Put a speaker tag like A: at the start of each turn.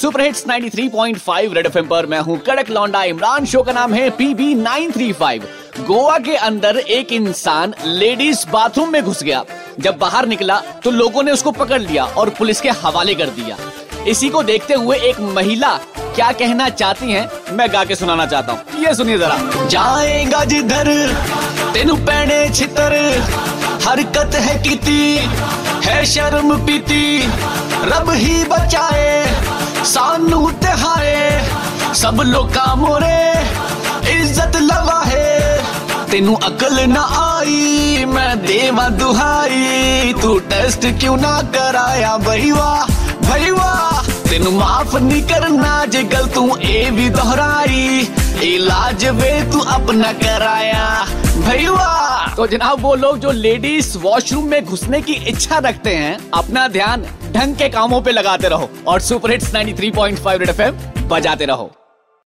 A: Super hits 93.5 red FM पर मैं हूँ कड़क लौंडा इमरान। शो का नाम है पीबी 935 गोवा के अंदर एक इंसान लेडीज़ बाथरूम में घुस गया। जब बाहर निकला तो लोगों ने उसको पकड़ लिया और पुलिस के हवाले कर दिया। इसी को देखते हुए एक महिला क्या कहना चाहती हैं, मैं गा के सुनाना चाहता हूँ। ये सुनिए जरा।
B: जाएगा जिधर, तेन पैने छितर, हरकत है किती, है शर्म पीती, रब ही बचाए सब लोग मोरे इज़्ज़त लगा है। तेनू अकल ना आई, मैं देवा दुहाई। तू टेस्ट क्यों ना कराया भाई वाह तेनू माफ़ नहीं करना जे गल तू ए भी दोहराई। इलाज वे तू अपना कराया वाह
A: तो जनाब, वो लोग जो लेडीज़ वॉशरूम में घुसने की इच्छा रखते हैं, अपना ध्यान ढंग के कामों पे लगाते रहो और सुपर हिट्स 93.5 रेड एफएम बजाते रहो।